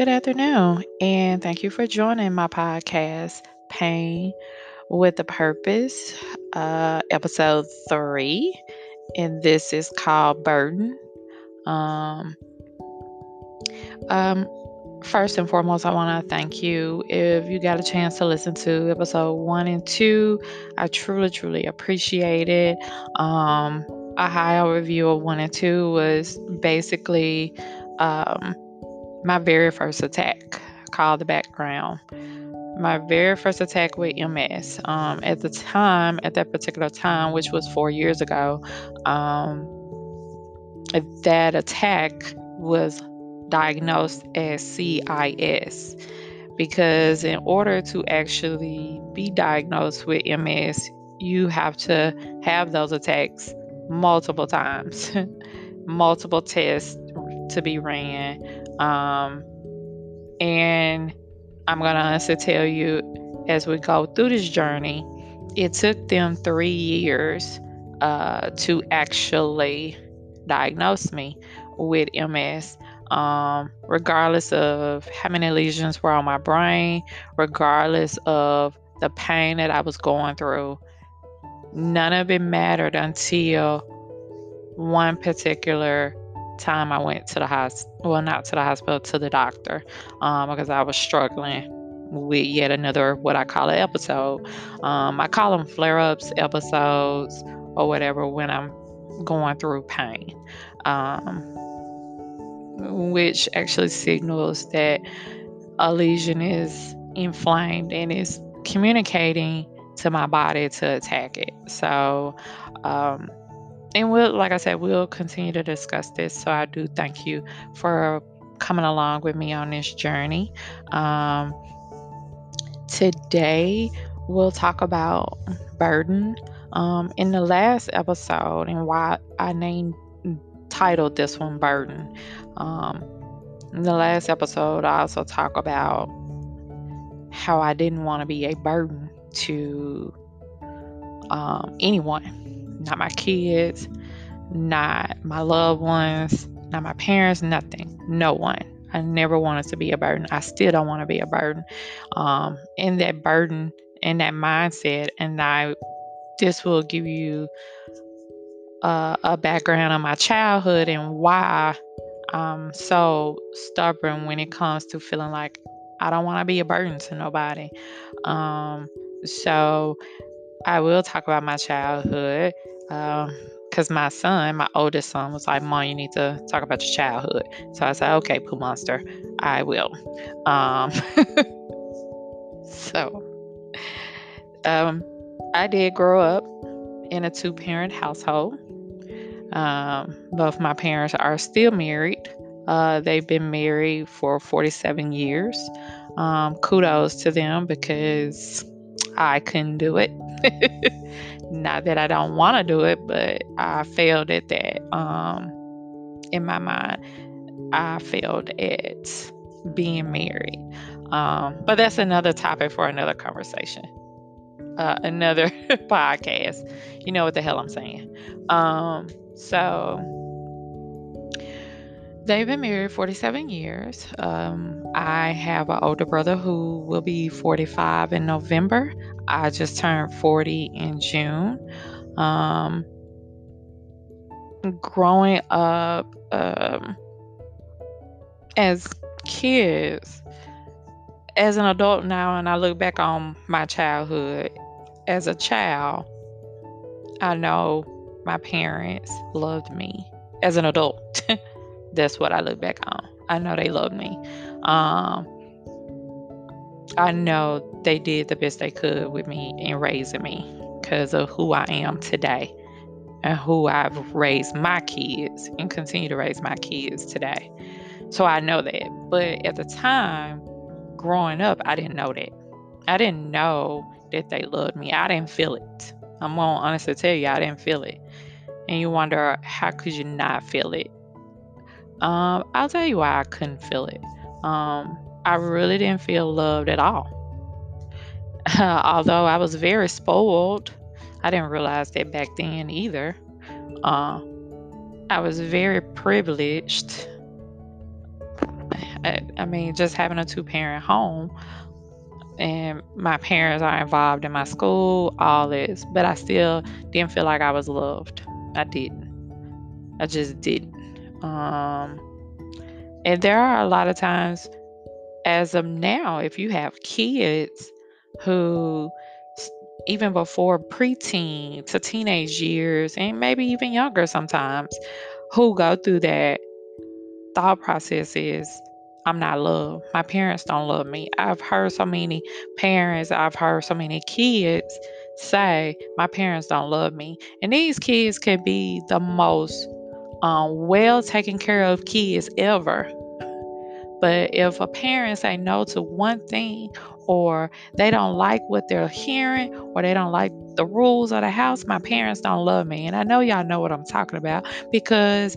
Good afternoon, and thank you for joining my podcast, Pain with a Purpose, uh, episode three. And this is called Burden. Um, um, first and foremost, I want to thank you. If you got a chance to listen to episode one and two, I truly, truly appreciate it. Um, a high overview of one and two was basically um, my very first attack called the background. My very first attack with MS. Um, at the time, at that particular time, which was four years ago, um, that attack was diagnosed as CIS because in order to actually be diagnosed with MS, you have to have those attacks multiple times, multiple tests to be ran. Um, and I'm going to honestly tell you, as we go through this journey, it took them three years uh, to actually diagnose me with MS. Um, regardless of how many lesions were on my brain, regardless of the pain that I was going through, none of it mattered until one particular time I went to the hospital, well, not to the hospital, to the doctor, um, because I was struggling with yet another what I call an episode. Um, I call them flare ups, episodes, or whatever when I'm going through pain, um, which actually signals that a lesion is inflamed and is communicating to my body to attack it. So, um, and we'll, like I said, we'll continue to discuss this. So I do thank you for coming along with me on this journey. Um, today, we'll talk about burden. Um, in the last episode, and why I named titled this one "Burden." Um, in the last episode, I also talk about how I didn't want to be a burden to um, anyone not my kids, not my loved ones, not my parents, nothing, no one. I never wanted to be a burden. I still don't want to be a burden. Um, in that burden and that mindset, and I, this will give you uh, a background on my childhood and why I'm so stubborn when it comes to feeling like I don't want to be a burden to nobody. Um, so I will talk about my childhood because um, my son, my oldest son, was like, Mom, you need to talk about your childhood. So I said, Okay, Pooh Monster, I will. Um, so um, I did grow up in a two parent household. Um, both my parents are still married. Uh, they've been married for 47 years. Um, kudos to them because I couldn't do it. Not that I don't want to do it, but I failed at that. Um, in my mind, I failed at being married. Um, but that's another topic for another conversation, uh, another podcast. You know what the hell I'm saying. Um, so they've been married 47 years. Um, I have an older brother who will be 45 in November. I just turned 40 in June. Um, growing up um, as kids, as an adult now, and I look back on my childhood as a child, I know my parents loved me as an adult. That's what I look back on. I know they loved me. Um, I know they did the best they could with me in raising me because of who I am today and who I've raised my kids and continue to raise my kids today. So I know that. But at the time, growing up, I didn't know that. I didn't know that they loved me. I didn't feel it. I'm gonna honestly tell you, I didn't feel it. And you wonder how could you not feel it? Um, I'll tell you why I couldn't feel it. Um, I really didn't feel loved at all. Although I was very spoiled, I didn't realize that back then either. Uh, I was very privileged. I, I mean, just having a two parent home and my parents are involved in my school, all this, but I still didn't feel like I was loved. I didn't. I just didn't. Um, and there are a lot of times, as of now, if you have kids who, even before preteen to teenage years, and maybe even younger sometimes, who go through that thought process is I'm not loved. My parents don't love me. I've heard so many parents, I've heard so many kids say, My parents don't love me. And these kids can be the most um, well taken care of kids ever. But if a parent say no to one thing, or they don't like what they're hearing, or they don't like the rules of the house, my parents don't love me. And I know y'all know what I'm talking about because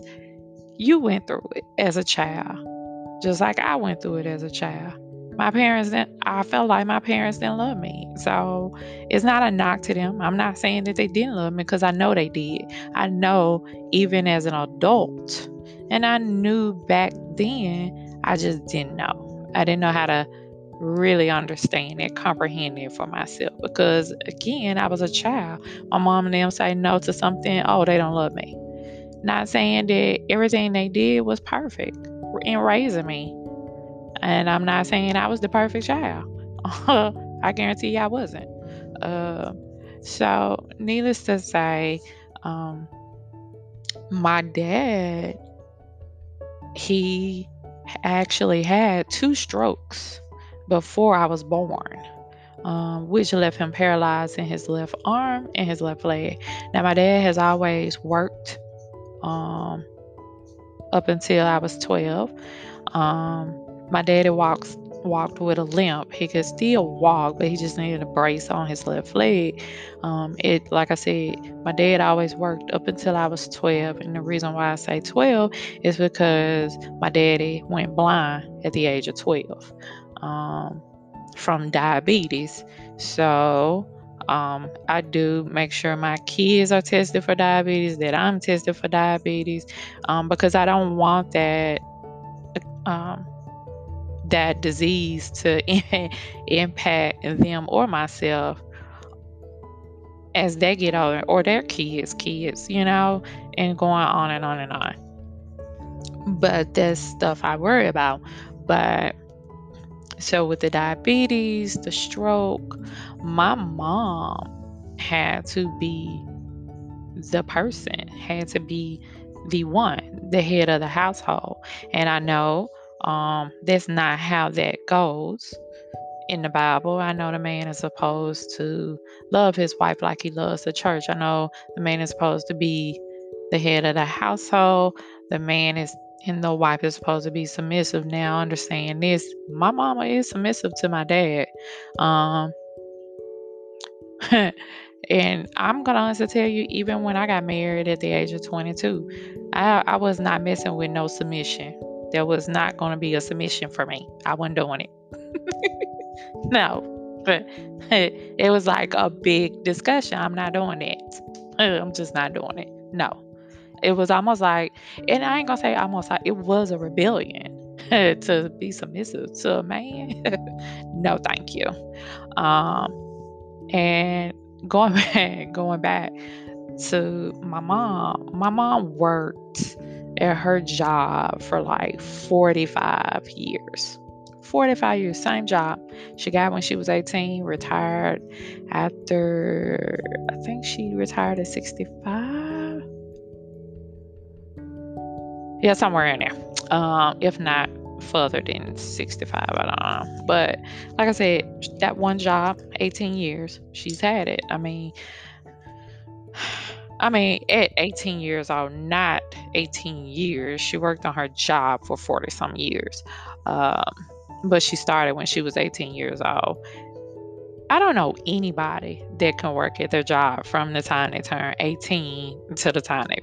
you went through it as a child just like I went through it as a child. My parents didn't, I felt like my parents didn't love me. So it's not a knock to them. I'm not saying that they didn't love me because I know they did. I know even as an adult. And I knew back then, I just didn't know. I didn't know how to really understand it, comprehend it for myself. Because again, I was a child. My mom and them say no to something, oh, they don't love me. Not saying that everything they did was perfect in raising me. And I'm not saying I was the perfect child. I guarantee I wasn't. Uh, so, needless to say, um, my dad, he actually had two strokes before I was born, um, which left him paralyzed in his left arm and his left leg. Now, my dad has always worked um, up until I was 12. Um, my daddy walks walked with a limp. He could still walk, but he just needed a brace on his left leg. Um, it, like I said, my dad always worked up until I was 12, and the reason why I say 12 is because my daddy went blind at the age of 12 um, from diabetes. So um, I do make sure my kids are tested for diabetes, that I'm tested for diabetes, um, because I don't want that um, that disease to impact them or myself as they get older, or their kids, kids, you know, and going on and on and on. But that's stuff I worry about. But so, with the diabetes, the stroke, my mom had to be the person, had to be the one, the head of the household. And I know um, that's not how that goes in the Bible. I know the man is supposed to love his wife like he loves the church. I know the man is supposed to be the head of the household. The man is and the wife is supposed to be submissive. Now understand this. My mama is submissive to my dad. Um and I'm gonna honestly tell you, even when I got married at the age of 22, I, I was not messing with no submission. There was not gonna be a submission for me. I wasn't doing it. no. But it was like a big discussion. I'm not doing it. I'm just not doing it. No. It was almost like, and I ain't gonna say almost like it was a rebellion to be submissive to a man. no, thank you. Um, and going back, going back to my mom, my mom worked at her job for like 45 years. 45 years, same job. She got when she was 18, retired after, I think she retired at 65 yeah, somewhere in there. Um, if not further than 65, I don't know. But like I said, that one job, 18 years, she's had it. I mean, I mean, at 18 years old, not 18 years, she worked on her job for 40 some years. Um, but she started when she was 18 years old. I don't know anybody that can work at their job from the time they turn 18 to the time they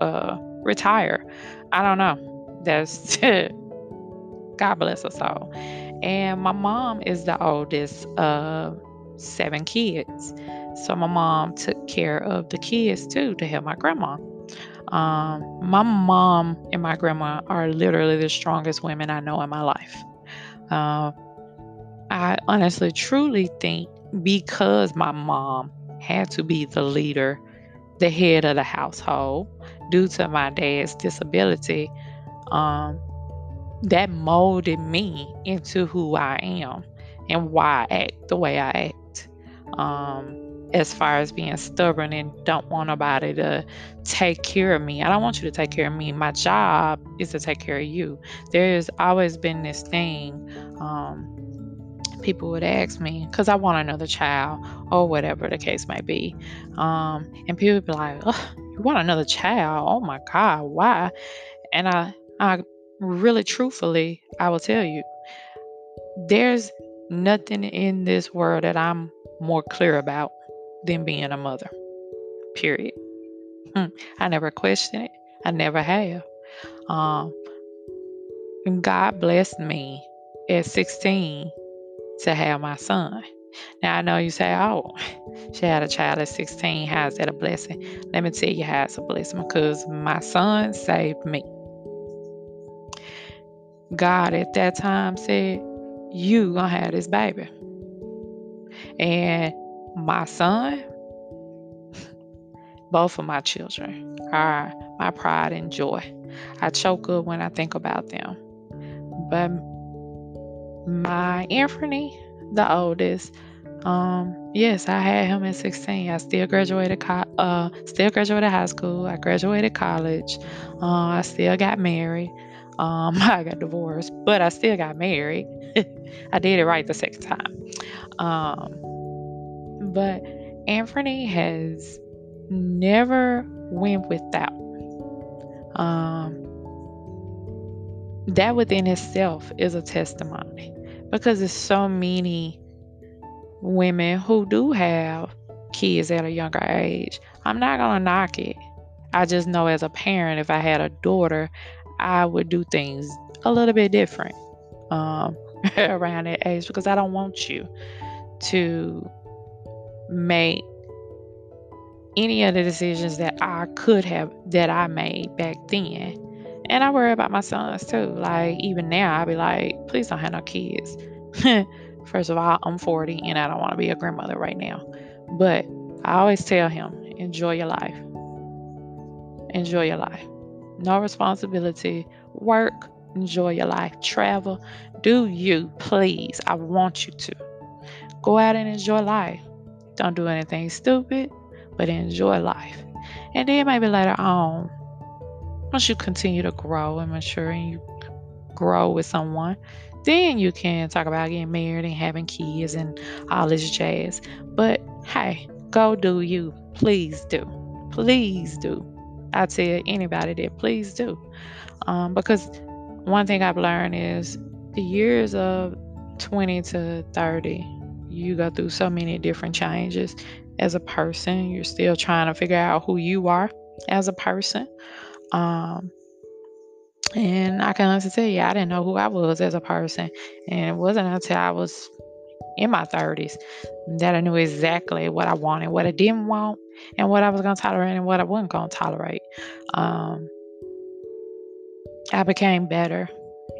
uh, retire. I don't know. That's God bless us all. And my mom is the oldest of seven kids. So my mom took care of the kids too to help my grandma. Um, my mom and my grandma are literally the strongest women I know in my life. Uh, I honestly, truly think because my mom had to be the leader, the head of the household, due to my dad's disability, um, that molded me into who I am and why I act the way I act. Um, as far as being stubborn and don't want nobody to take care of me. I don't want you to take care of me. My job is to take care of you. There's always been this thing. Um, people would ask me because I want another child or whatever the case may be. Um, and people would be like, "You want another child? Oh my God, why?" And I, I really truthfully, I will tell you, there's nothing in this world that I'm more clear about than being a mother. Period. Hmm. I never questioned it. I never have. Um, God blessed me at 16 to have my son. Now I know you say, "Oh, she had a child at 16. How is that a blessing?" Let me tell you how it's a blessing because my son saved me. God at that time said, "You gonna have this baby," and my son, both of my children are my pride and joy. I choke up when I think about them. But my Anthony, the oldest, um, yes, I had him at 16. I still graduated, co- uh, still graduated high school. I graduated college. Uh, I still got married. Um, I got divorced, but I still got married. I did it right the second time. Um, but Anthony has never went without. Um, that within itself is a testimony because there's so many women who do have kids at a younger age. I'm not gonna knock it. I just know as a parent, if I had a daughter, I would do things a little bit different um, around that age because I don't want you to make any of the decisions that I could have that I made back then. And I worry about my sons too. Like even now I'll be like, please don't have no kids. First of all, I'm 40 and I don't want to be a grandmother right now. But I always tell him, enjoy your life. Enjoy your life. No responsibility. Work. Enjoy your life. Travel. Do you, please. I want you to. Go out and enjoy life. Don't do anything stupid, but enjoy life. And then maybe later on, once you continue to grow and mature and you grow with someone, then you can talk about getting married and having kids and all this jazz. But hey, go do you. Please do. Please do. I tell anybody that please do. Um, because one thing I've learned is the years of 20 to 30 you go through so many different changes as a person. You're still trying to figure out who you are as a person. Um, and I can honestly tell you, I didn't know who I was as a person. And it wasn't until I was in my 30s that I knew exactly what I wanted, what I didn't want, and what I was going to tolerate and what I wasn't going to tolerate. Um, I became better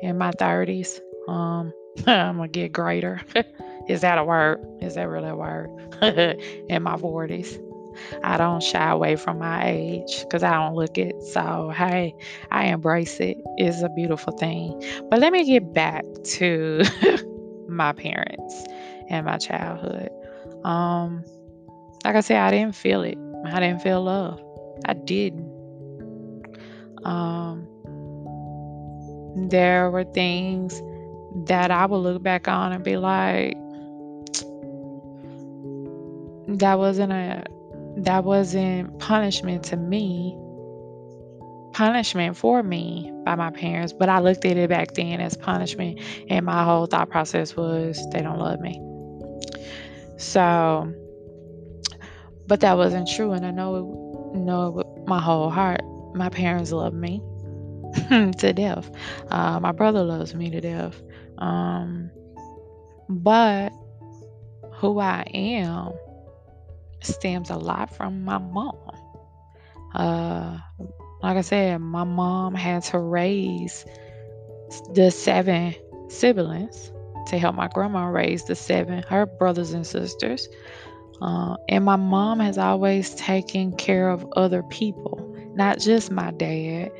in my 30s. Um, I'm going to get greater. Is that a word? Is that really a word? in my 40s. I don't shy away from my age because I don't look it. So, hey, I embrace it. It's a beautiful thing. But let me get back to my parents and my childhood. Um, like I said, I didn't feel it. I didn't feel love. I didn't. Um, there were things that I would look back on and be like, that wasn't a that wasn't punishment to me. Punishment for me by my parents but i looked at it back then as punishment and my whole thought process was they don't love me. So but that wasn't true and i know know with my whole heart. My parents love me to death. Uh, my brother loves me to death. Um, but who i am stems a lot from my mom. Uh, like I said, my mom had to raise the seven siblings to help my grandma raise the seven, her brothers and sisters. Uh, and my mom has always taken care of other people, not just my dad.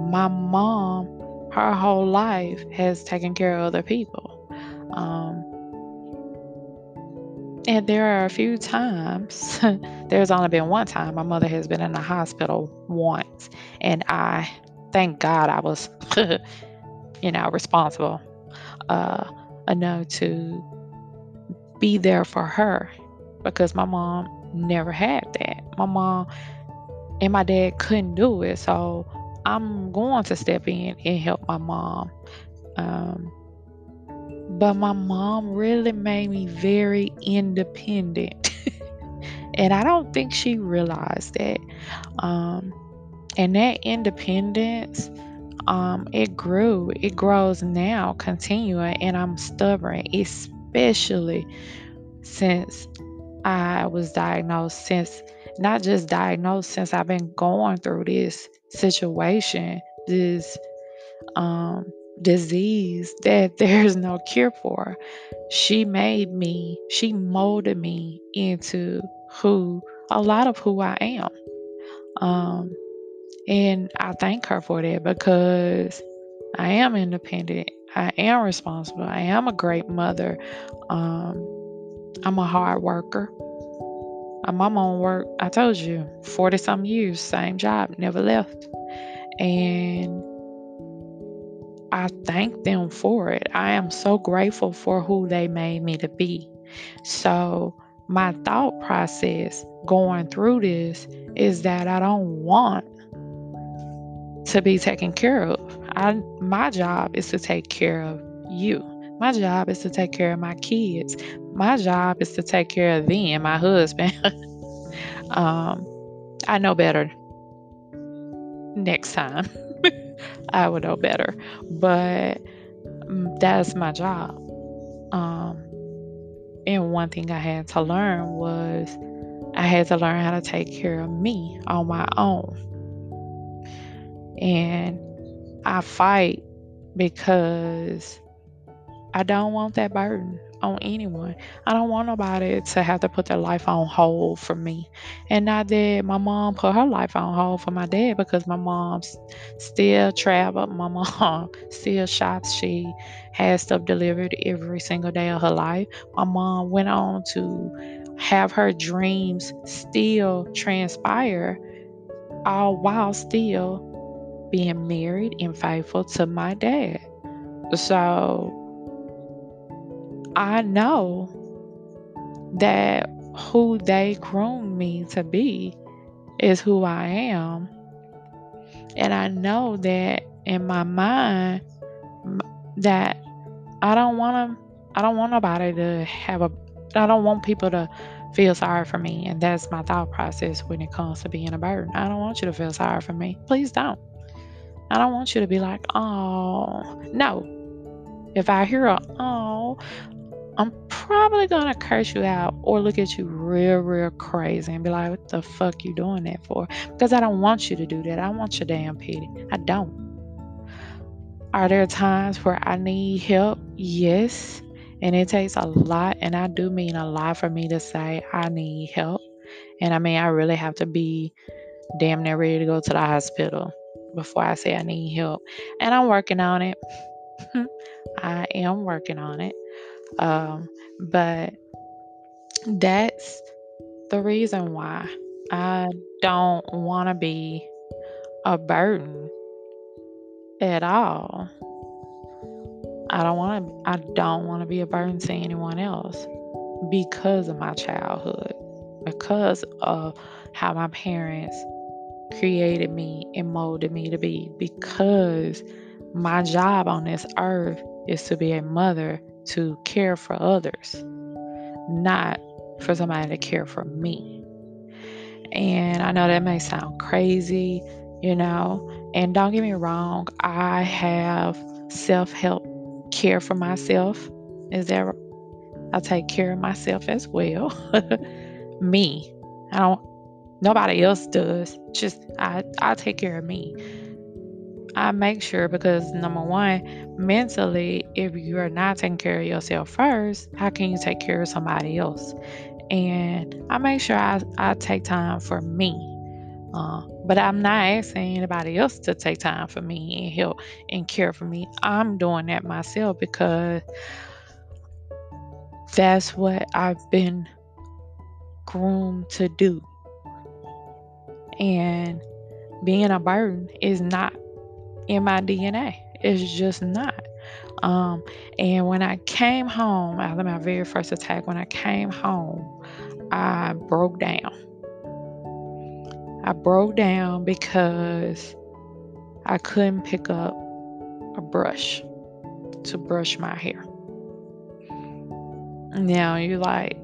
My mom, her whole life, has taken care of other people. Um, and there are a few times, there's only been one time my mother has been in the hospital once, and I, thank God, I was, you know, responsible uh, enough to be there for her because my mom never had that. My mom and my dad couldn't do it, so I'm going to step in and help my mom. Um, but my mom really made me very independent. and I don't think she realized that. Um, and that independence, um, it grew. It grows now, continuing, and I'm stubborn, especially since I was diagnosed, since not just diagnosed, since I've been going through this situation, this um disease that there's no cure for. She made me, she molded me into who a lot of who I am. Um, and I thank her for that because I am independent. I am responsible. I am a great mother. Um, I'm a hard worker. I'm on work, I told you, 40 some years, same job, never left. And I thank them for it. I am so grateful for who they made me to be. So, my thought process going through this is that I don't want to be taken care of. I my job is to take care of you. My job is to take care of my kids. My job is to take care of them, my husband. um, I know better next time. I would know better. But mm, that's my job. Um, and one thing I had to learn was I had to learn how to take care of me on my own. And I fight because I don't want that burden on anyone. I don't want nobody to have to put their life on hold for me. And not that my mom put her life on hold for my dad because my mom still travel. My mom still shops. She has stuff delivered every single day of her life. My mom went on to have her dreams still transpire, all while still being married and faithful to my dad. So I know that who they groomed me to be is who I am. And I know that in my mind that I don't want to I don't want nobody to have a I don't want people to feel sorry for me and that's my thought process when it comes to being a burden. I don't want you to feel sorry for me. Please don't. I don't want you to be like, "Oh, no." If I hear a "oh," I'm probably gonna curse you out or look at you real, real crazy and be like, what the fuck you doing that for? Because I don't want you to do that. I want your damn pity. I don't. Are there times where I need help? Yes. And it takes a lot, and I do mean a lot for me to say I need help. And I mean, I really have to be damn near ready to go to the hospital before I say I need help. And I'm working on it. I am working on it. Um, but that's the reason why I don't want to be a burden at all. I don't want to I don't want to be a burden to anyone else because of my childhood, because of how my parents created me and molded me to be because my job on this earth is to be a mother to care for others, not for somebody to care for me. And I know that may sound crazy, you know, and don't get me wrong, I have self help care for myself. Is there, I take care of myself as well. me. I don't Nobody else does. Just I I take care of me. I make sure because number one, mentally, if you are not taking care of yourself first, how can you take care of somebody else? And I make sure I, I take time for me. Uh, but I'm not asking anybody else to take time for me and help and care for me. I'm doing that myself because that's what I've been groomed to do. And being a burden is not in my DNA. It's just not. Um, and when I came home after my very first attack, when I came home, I broke down. I broke down because I couldn't pick up a brush to brush my hair. Now you like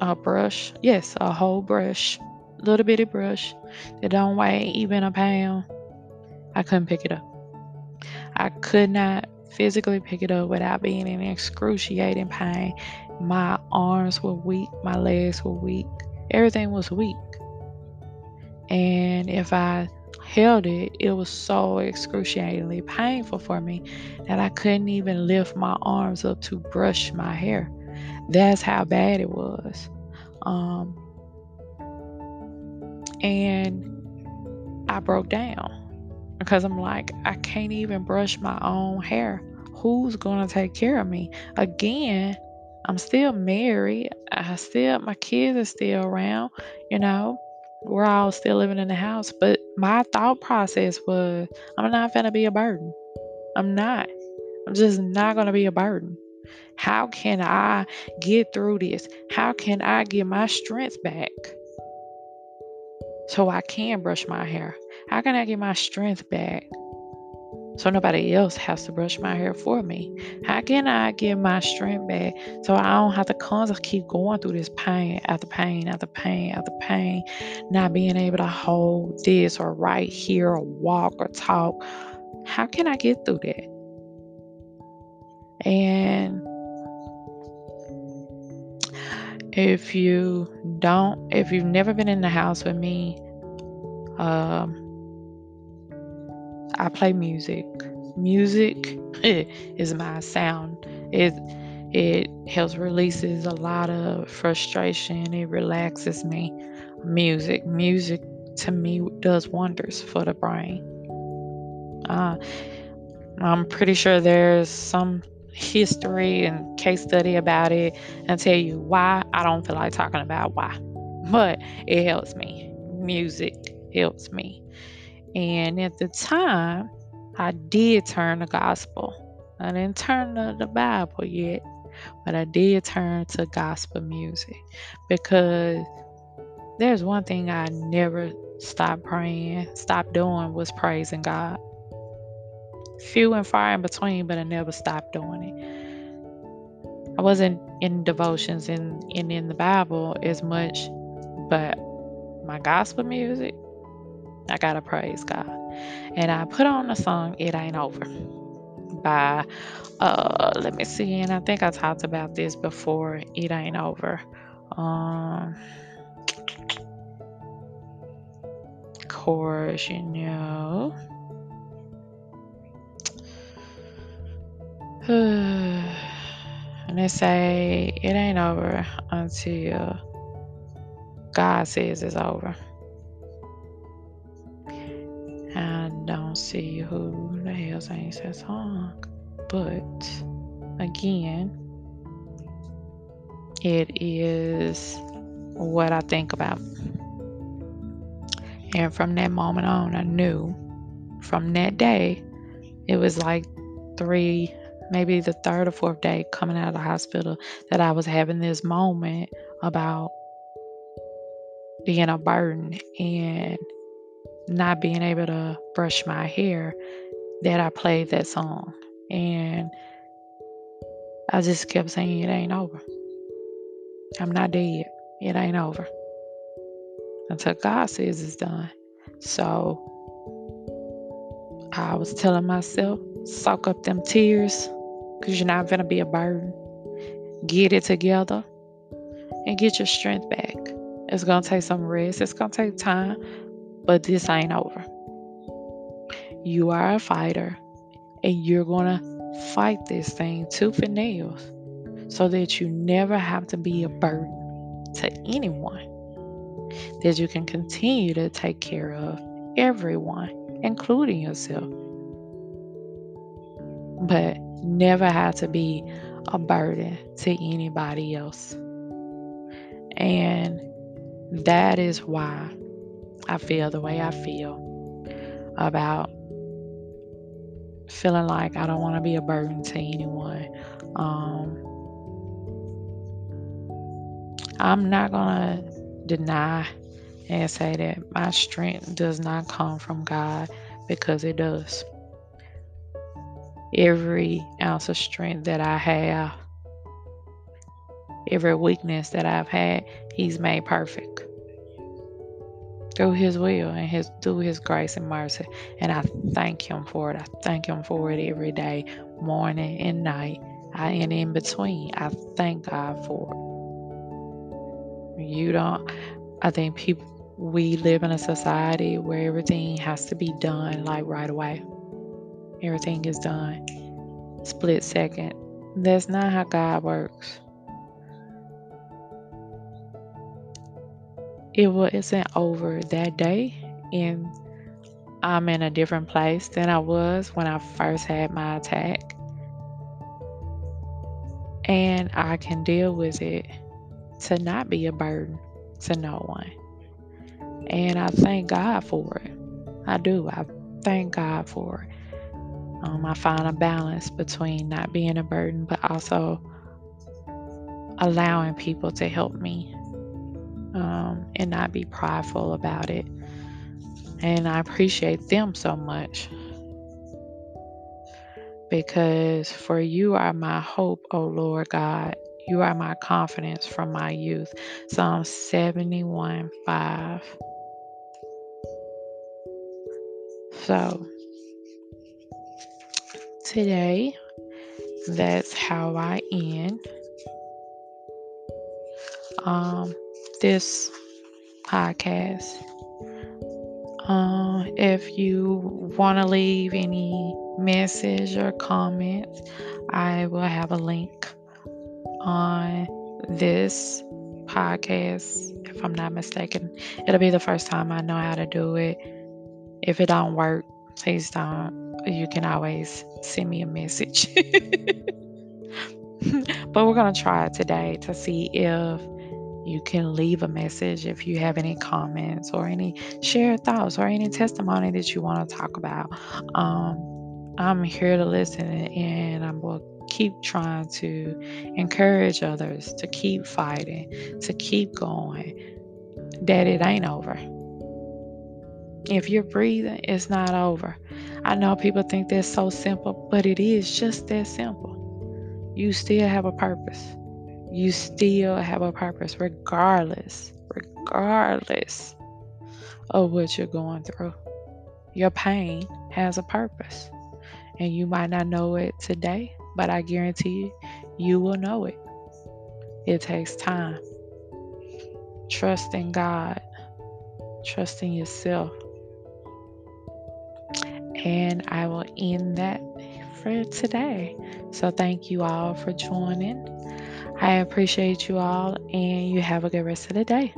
a brush? Yes, a whole brush, little bitty brush that don't weigh even a pound. I couldn't pick it up. I could not physically pick it up without being in excruciating pain. My arms were weak, my legs were weak, everything was weak. And if I held it, it was so excruciatingly painful for me that I couldn't even lift my arms up to brush my hair. That's how bad it was. Um, and I broke down because I'm like, I can't even brush my own hair. Who's going to take care of me? Again, I'm still married. I still, my kids are still around, you know we're all still living in the house. But my thought process was, I'm not going to be a burden. I'm not. I'm just not going to be a burden. How can I get through this? How can I get my strength back so I can brush my hair? How can I get my strength back so nobody else has to brush my hair for me? How can I get my strength back so I don't have to constantly keep going through this pain after pain after pain after pain, not being able to hold this or right here or walk or talk? How can I get through that? And if you don't, if you've never been in the house with me, um, I play music. Music is my sound. It it helps releases a lot of frustration. It relaxes me. Music, music to me does wonders for the brain. Uh, I'm pretty sure there's some history and case study about it and tell you why. I don't feel like talking about why, but it helps me. Music helps me. And at the time, I did turn the gospel. I didn't turn to the Bible yet, but I did turn to gospel music because there's one thing I never stopped praying, stopped doing was praising God. Few and far in between, but I never stopped doing it. I wasn't in devotions and in, in, in the Bible as much, but my gospel music, I gotta praise God. And I put on the song It Ain't Over by uh let me see, and I think I talked about this before. It ain't over. Um course, you know. and they say it ain't over until God says it's over. See who the hell sings that song. But again, it is what I think about. And from that moment on, I knew from that day, it was like three, maybe the third or fourth day coming out of the hospital, that I was having this moment about being a burden and not being able to brush my hair that I played that song. And I just kept saying, It ain't over. I'm not dead. It ain't over. Until God says it's done. So I was telling myself, soak up them tears because you're not going to be a burden. Get it together and get your strength back. It's going to take some rest. It's going to take time, but this ain't over. You are a fighter, and you're going to fight this thing tooth and nails so that you never have to be a burden to anyone. That you can continue to take care of everyone, including yourself. But never have to be a burden to anybody else. And that is why I feel the way I feel about feeling like I don't want to be a burden to anyone. Um, I'm not going to deny and say that my strength does not come from God because it does. Every ounce of strength that I have every weakness that I've had, He's made perfect through His will and His through His grace and mercy. And I thank Him for it. I thank Him for it every day, morning and night, I, and in between. I thank God for it. You don't. I think people. We live in a society where everything has to be done like right away. Everything is done split second. That's not how God works. It wasn't over that day and I'm in a different place than I was when I first had my attack. And I can deal with it to not be a burden to no one. And I thank God for it. I do. I thank God for it. Um, I find a balance between not being a burden, but also allowing people to help me um, and not be prideful about it. And I appreciate them so much because for you are my hope, O Lord God. You are my confidence from my youth. Psalm 71 5. So, today, that's how I end. Um, this podcast. Uh, if you want to leave any message or comments, I will have a link on this podcast. If I'm not mistaken, it'll be the first time I know how to do it. If it don't work, please don't. You can always send me a message. but we're gonna try it today to see if you can leave a message if you have any comments or any shared thoughts or any testimony that you want to talk about. Um, I'm here to listen and I will keep trying to encourage others to keep fighting, to keep going, that it ain't over. If you're breathing, it's not over. I know people think that's so simple, but it is just that simple. You still have a purpose you still have a purpose regardless, regardless of what you're going through. Your pain has a purpose. And you might not know it today, but I guarantee you, you will know it. It takes time. Trust in God, trust in yourself. And I will end that for today. So, thank you all for joining. I appreciate you all, and you have a good rest of the day.